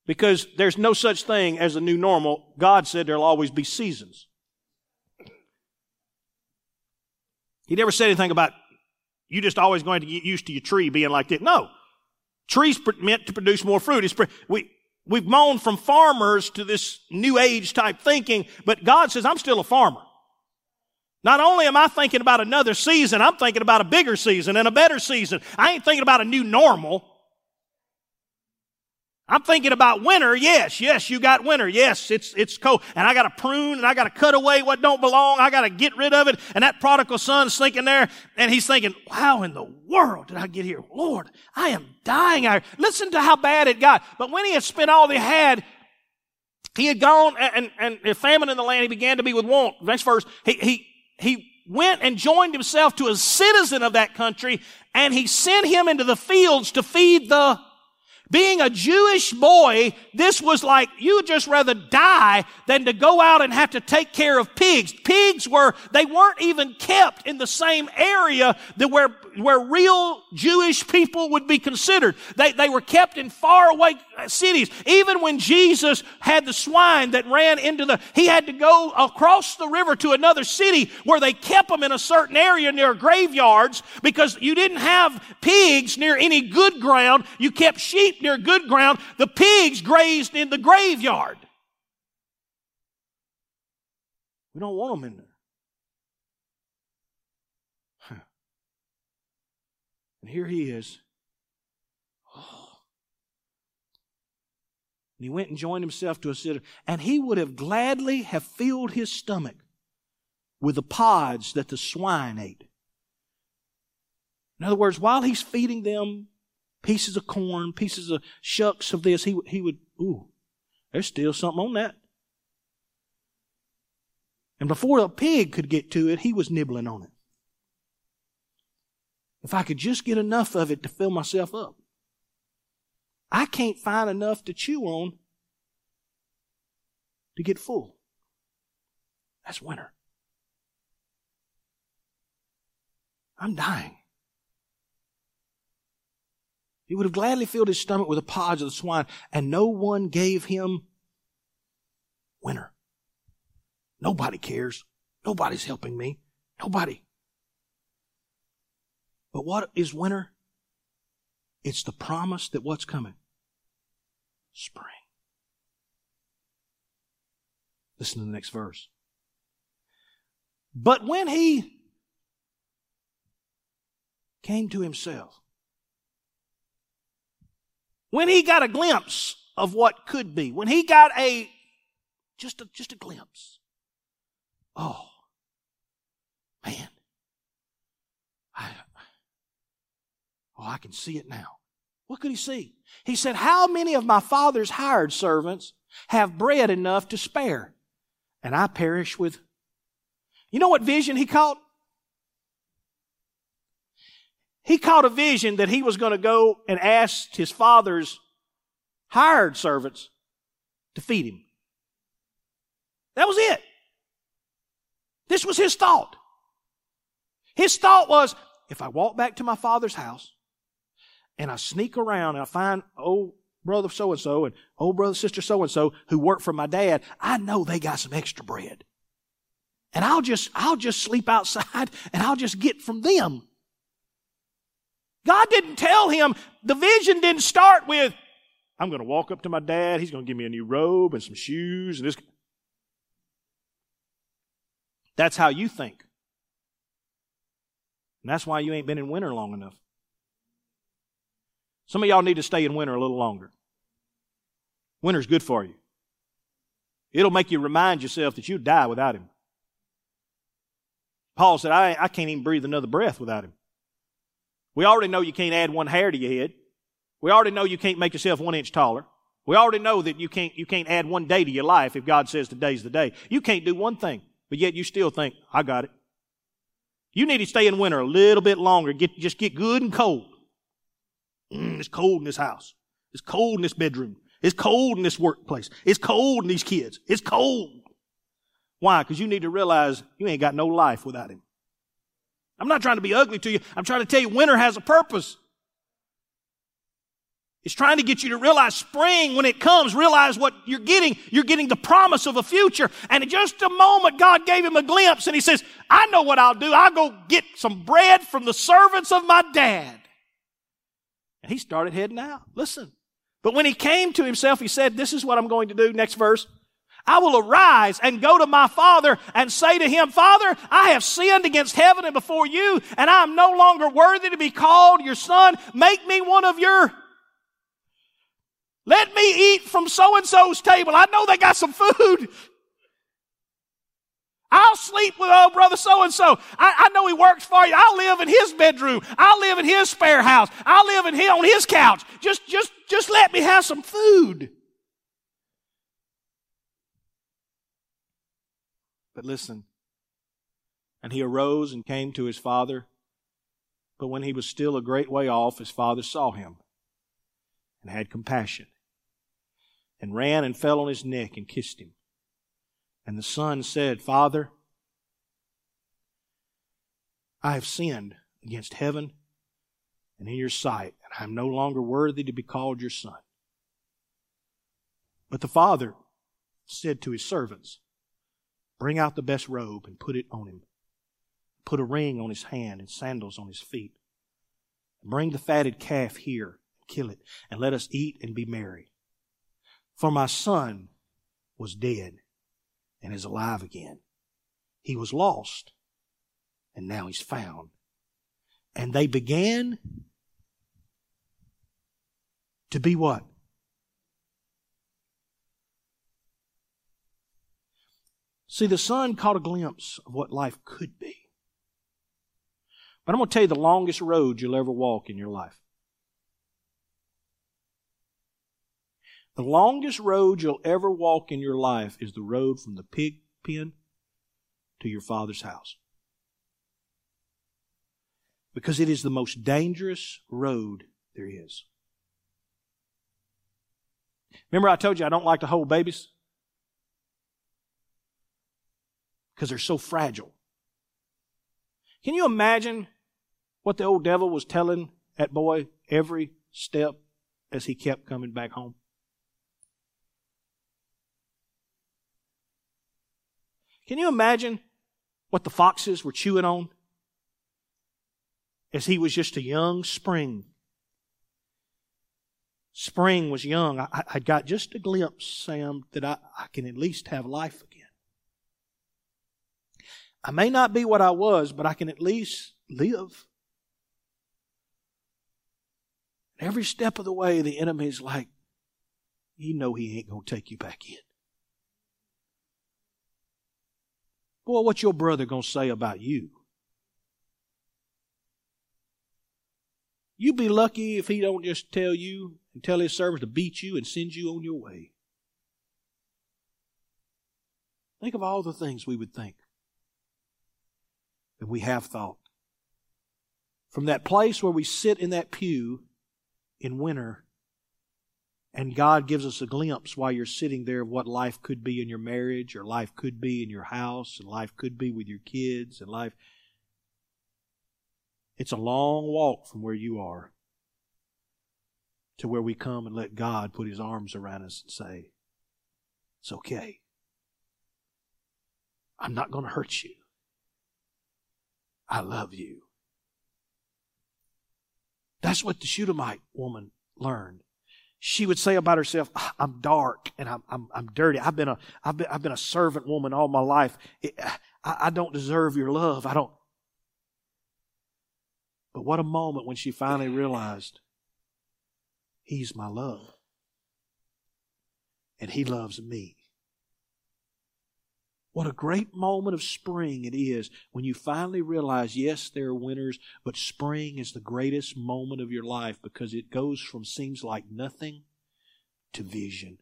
Because there's no such thing as a new normal. God said there'll always be seasons. He never said anything about you just always going to get used to your tree being like that. No. Trees meant to produce more fruit. It's, we, we've moaned from farmers to this new age type thinking, but God says, I'm still a farmer. Not only am I thinking about another season, I'm thinking about a bigger season and a better season. I ain't thinking about a new normal. I'm thinking about winter. Yes, yes, you got winter. Yes, it's, it's cold. And I got to prune and I got to cut away what don't belong. I got to get rid of it. And that prodigal son's thinking there and he's thinking, how in the world did I get here? Lord, I am dying out Listen to how bad it got. But when he had spent all he had, he had gone and, and, and famine in the land, he began to be with want. Next verse, he, he, he went and joined himself to a citizen of that country and he sent him into the fields to feed the being a Jewish boy, this was like you would just rather die than to go out and have to take care of pigs. Pigs were, they weren't even kept in the same area that where, where real Jewish people would be considered. They, they were kept in faraway cities. Even when Jesus had the swine that ran into the, he had to go across the river to another city where they kept them in a certain area near graveyards because you didn't have pigs near any good ground. You kept sheep near good ground. The pigs grazed in the graveyard. We don't want them in there. And here he is. Oh. And he went and joined himself to a sitter, and he would have gladly have filled his stomach with the pods that the swine ate. In other words, while he's feeding them pieces of corn, pieces of shucks of this, he, he would, ooh, there's still something on that. And before a pig could get to it, he was nibbling on it. If I could just get enough of it to fill myself up. I can't find enough to chew on to get full. That's winter. I'm dying. He would have gladly filled his stomach with the pods of the swine, and no one gave him winter. Nobody cares. Nobody's helping me. Nobody. But what is winter? It's the promise that what's coming? Spring. Listen to the next verse. But when he came to himself, when he got a glimpse of what could be, when he got a just a just a glimpse. Oh man. I Oh, I can see it now. What could he see? He said, How many of my father's hired servants have bread enough to spare? And I perish with. You know what vision he caught? He caught a vision that he was going to go and ask his father's hired servants to feed him. That was it. This was his thought. His thought was, if I walk back to my father's house and I sneak around and I find old brother so and so and old brother sister so and so who work for my dad, I know they got some extra bread. And I'll just, I'll just sleep outside and I'll just get from them. God didn't tell him, the vision didn't start with, I'm going to walk up to my dad, he's going to give me a new robe and some shoes and this. That's how you think. And that's why you ain't been in winter long enough. Some of y'all need to stay in winter a little longer. Winter's good for you. It'll make you remind yourself that you'd die without him. Paul said, I, I can't even breathe another breath without him. We already know you can't add one hair to your head. We already know you can't make yourself one inch taller. We already know that you can't, you can't add one day to your life if God says today's the day. You can't do one thing, but yet you still think, I got it. You need to stay in winter a little bit longer. Get, just get good and cold. Mm, it's cold in this house. It's cold in this bedroom. It's cold in this workplace. It's cold in these kids. It's cold. Why? Because you need to realize you ain't got no life without him. I'm not trying to be ugly to you. I'm trying to tell you winter has a purpose. It's trying to get you to realize spring, when it comes, realize what you're getting. You're getting the promise of a future. And in just a moment, God gave him a glimpse and he says, I know what I'll do. I'll go get some bread from the servants of my dad. And he started heading out. Listen. But when he came to himself, he said, This is what I'm going to do. Next verse. I will arise and go to my father and say to him, Father, I have sinned against heaven and before you, and I am no longer worthy to be called your son. Make me one of your let me eat from so and so's table. I know they got some food. I'll sleep with old brother so and so. I know he works for you. I'll live in his bedroom. I'll live in his spare house. I'll live in his, on his couch. Just, just, just let me have some food. But listen. And he arose and came to his father. But when he was still a great way off, his father saw him and had compassion and ran and fell on his neck and kissed him. And the son said, Father, I have sinned against heaven and in your sight, and I am no longer worthy to be called your son. But the father said to his servants, Bring out the best robe and put it on him. Put a ring on his hand and sandals on his feet. Bring the fatted calf here, and kill it, and let us eat and be merry. For my son was dead and is alive again. He was lost and now he's found. And they began to be what? See, the son caught a glimpse of what life could be. But I'm going to tell you the longest road you'll ever walk in your life. The longest road you'll ever walk in your life is the road from the pig pen to your father's house. Because it is the most dangerous road there is. Remember, I told you I don't like to hold babies? Because they're so fragile. Can you imagine what the old devil was telling that boy every step as he kept coming back home? Can you imagine what the foxes were chewing on as he was just a young spring? Spring was young. I, I got just a glimpse, Sam, that I, I can at least have life again. I may not be what I was, but I can at least live. Every step of the way, the enemy's like, you know he ain't going to take you back in. Boy, what's your brother going to say about you? You'd be lucky if he don't just tell you and tell his servants to beat you and send you on your way. Think of all the things we would think and we have thought. From that place where we sit in that pew in winter and God gives us a glimpse while you're sitting there of what life could be in your marriage, or life could be in your house, and life could be with your kids, and life. It's a long walk from where you are to where we come and let God put His arms around us and say, It's okay. I'm not going to hurt you. I love you. That's what the Shunammite woman learned she would say about herself, ah, I'm dark and I'm, I'm, I'm dirty. I've been a, I've been, I've been a servant woman all my life. It, I, I don't deserve your love. I don't. But what a moment when she finally realized he's my love and he loves me. What a great moment of spring it is when you finally realize, yes, there are winters, but spring is the greatest moment of your life because it goes from seems like nothing to vision.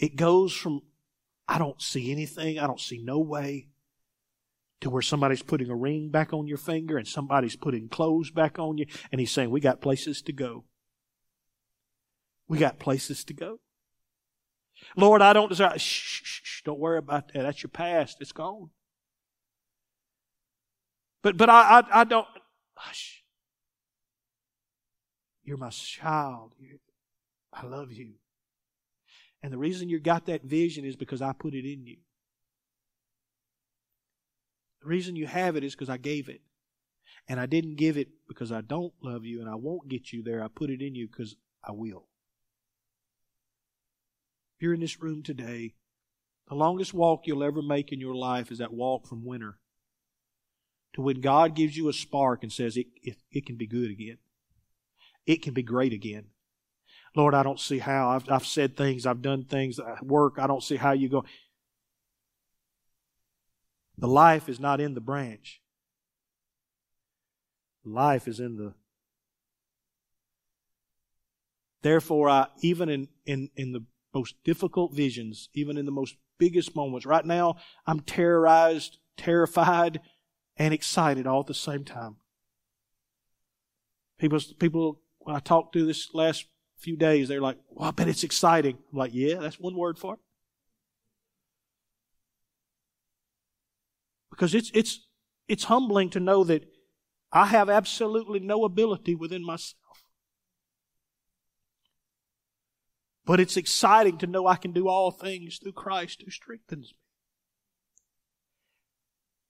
It goes from, I don't see anything, I don't see no way, to where somebody's putting a ring back on your finger and somebody's putting clothes back on you, and he's saying, We got places to go. We got places to go. Lord, I don't desire. Shh, shh, shh, don't worry about that. That's your past. It's gone. But but I I, I don't. Hush. You're my child. I love you. And the reason you got that vision is because I put it in you. The reason you have it is because I gave it. And I didn't give it because I don't love you and I won't get you there. I put it in you because I will you're in this room today, the longest walk you'll ever make in your life is that walk from winter to when God gives you a spark and says it, it, it can be good again. It can be great again. Lord, I don't see how. I've, I've said things, I've done things, I work. I don't see how you go. The life is not in the branch. Life is in the. Therefore, I even in, in, in the most difficult visions, even in the most biggest moments. Right now, I'm terrorized, terrified, and excited all at the same time. People, people, when I talked to this last few days, they're like, well, I bet it's exciting. I'm like, yeah, that's one word for it. Because it's, it's, it's humbling to know that I have absolutely no ability within myself. But it's exciting to know I can do all things through Christ who strengthens me.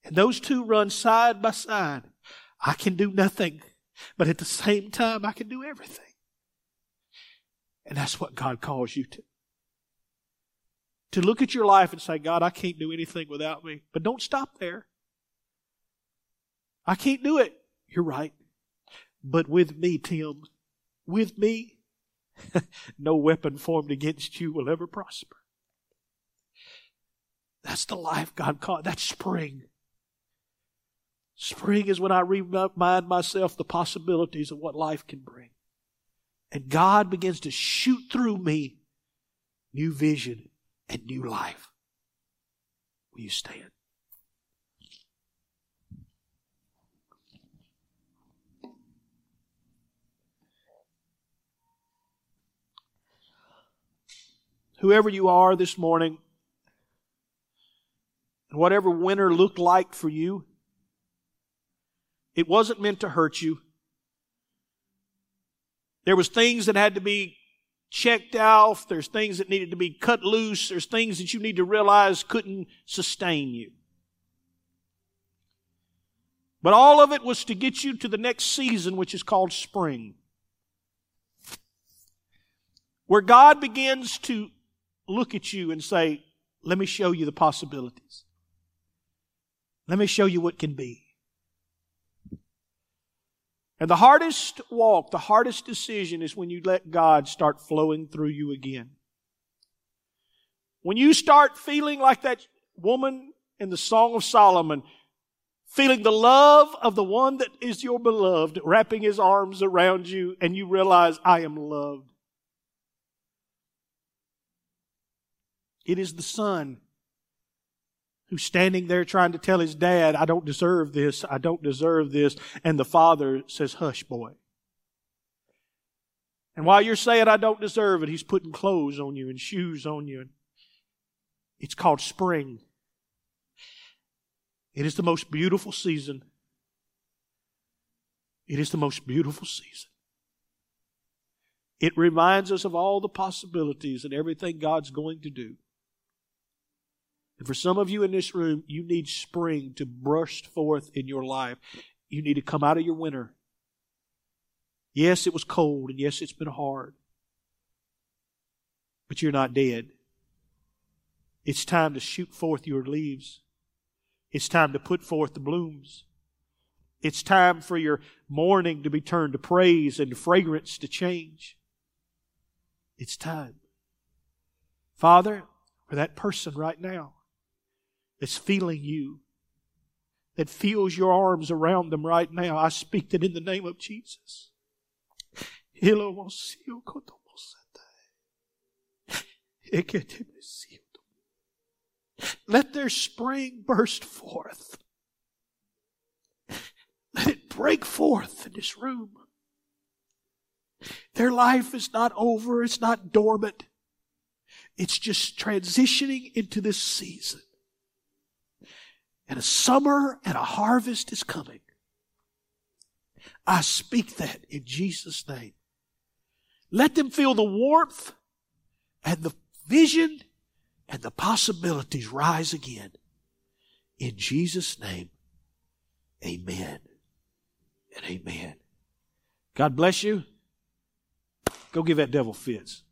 And those two run side by side. I can do nothing, but at the same time, I can do everything. And that's what God calls you to. To look at your life and say, God, I can't do anything without me. But don't stop there. I can't do it. You're right. But with me, Tim, with me, no weapon formed against you will ever prosper. That's the life God called. That's spring. Spring is when I remind myself the possibilities of what life can bring. And God begins to shoot through me new vision and new life. Will you stand? Whoever you are this morning, and whatever winter looked like for you, it wasn't meant to hurt you. There was things that had to be checked off. There's things that needed to be cut loose. There's things that you need to realize couldn't sustain you. But all of it was to get you to the next season, which is called spring. Where God begins to look at you and say, let me show you the possibilities. Let me show you what can be. And the hardest walk, the hardest decision is when you let God start flowing through you again. When you start feeling like that woman in the Song of Solomon, feeling the love of the one that is your beloved, wrapping his arms around you, and you realize, I am loved. It is the son who's standing there trying to tell his dad, I don't deserve this, I don't deserve this. And the father says, Hush, boy. And while you're saying, I don't deserve it, he's putting clothes on you and shoes on you. It's called spring. It is the most beautiful season. It is the most beautiful season. It reminds us of all the possibilities and everything God's going to do. And for some of you in this room, you need spring to burst forth in your life. You need to come out of your winter. Yes, it was cold, and yes, it's been hard. But you're not dead. It's time to shoot forth your leaves. It's time to put forth the blooms. It's time for your mourning to be turned to praise and fragrance to change. It's time. Father, for that person right now, that's feeling you, that feels your arms around them right now, I speak that in the name of Jesus. Let their spring burst forth. Let it break forth in this room. Their life is not over, it's not dormant. It's just transitioning into this season and a summer and a harvest is coming. I speak that in Jesus' name. Let them feel the warmth and the vision and the possibilities rise again. In Jesus' name, amen and amen. God bless you. Go give that devil fits.